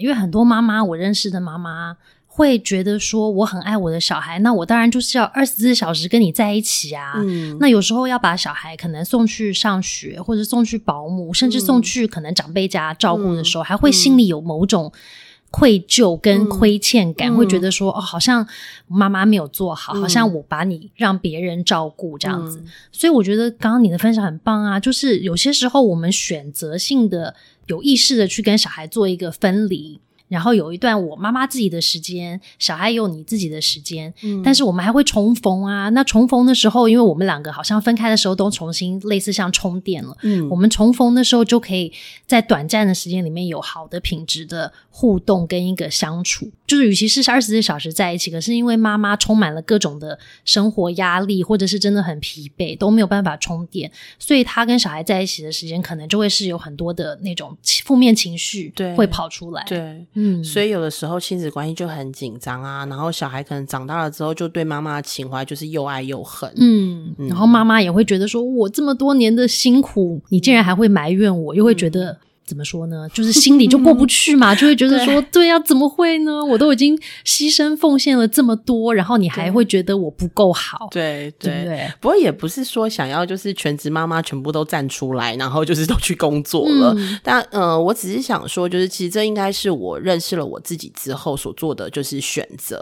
因为很多妈妈，我认识的妈妈会觉得说，我很爱我的小孩，那我当然就是要二十四小时跟你在一起啊。嗯那有时候要把小孩可能送去上学，或者送去保姆，甚至送去可能长辈家照顾的时候，还会心里有某种愧疚跟亏欠感，会觉得说哦，好像妈妈没有做好，好像我把你让别人照顾这样子。所以我觉得刚刚你的分享很棒啊，就是有些时候我们选择性的、有意识的去跟小孩做一个分离。然后有一段我妈妈自己的时间，小孩有你自己的时间，嗯但是我们还会重逢啊。那重逢的时候，因为我们两个好像分开的时候都重新类似像充电了，嗯我们重逢的时候就可以在短暂的时间里面有好的品质的互动跟一个相处。就是与其是二十四小时在一起，可是因为妈妈充满了各种的生活压力，或者是真的很疲惫，都没有办法充电，所以他跟小孩在一起的时间可能就会是有很多的那种负面情绪对会跑出来。，对。嗯，所以有的时候亲子关系就很紧张啊，然后小孩可能长大了之后，就对妈妈的情怀就是又爱又恨。嗯，然后妈妈也会觉得说，我这么多年的辛苦，你竟然还会埋怨我，又会觉得。怎么说呢？就是心里就过不去嘛，就会觉得说，对呀、怎么会呢？我都已经牺牲奉献了这么多，然后你还会觉得我不够好，对对对不对？不过也不是说想要就是全职妈妈全部都站出来，然后就是都去工作了。嗯但呃，我只是想说，就是其实这应该是我认识了我自己之后所做的就是选择。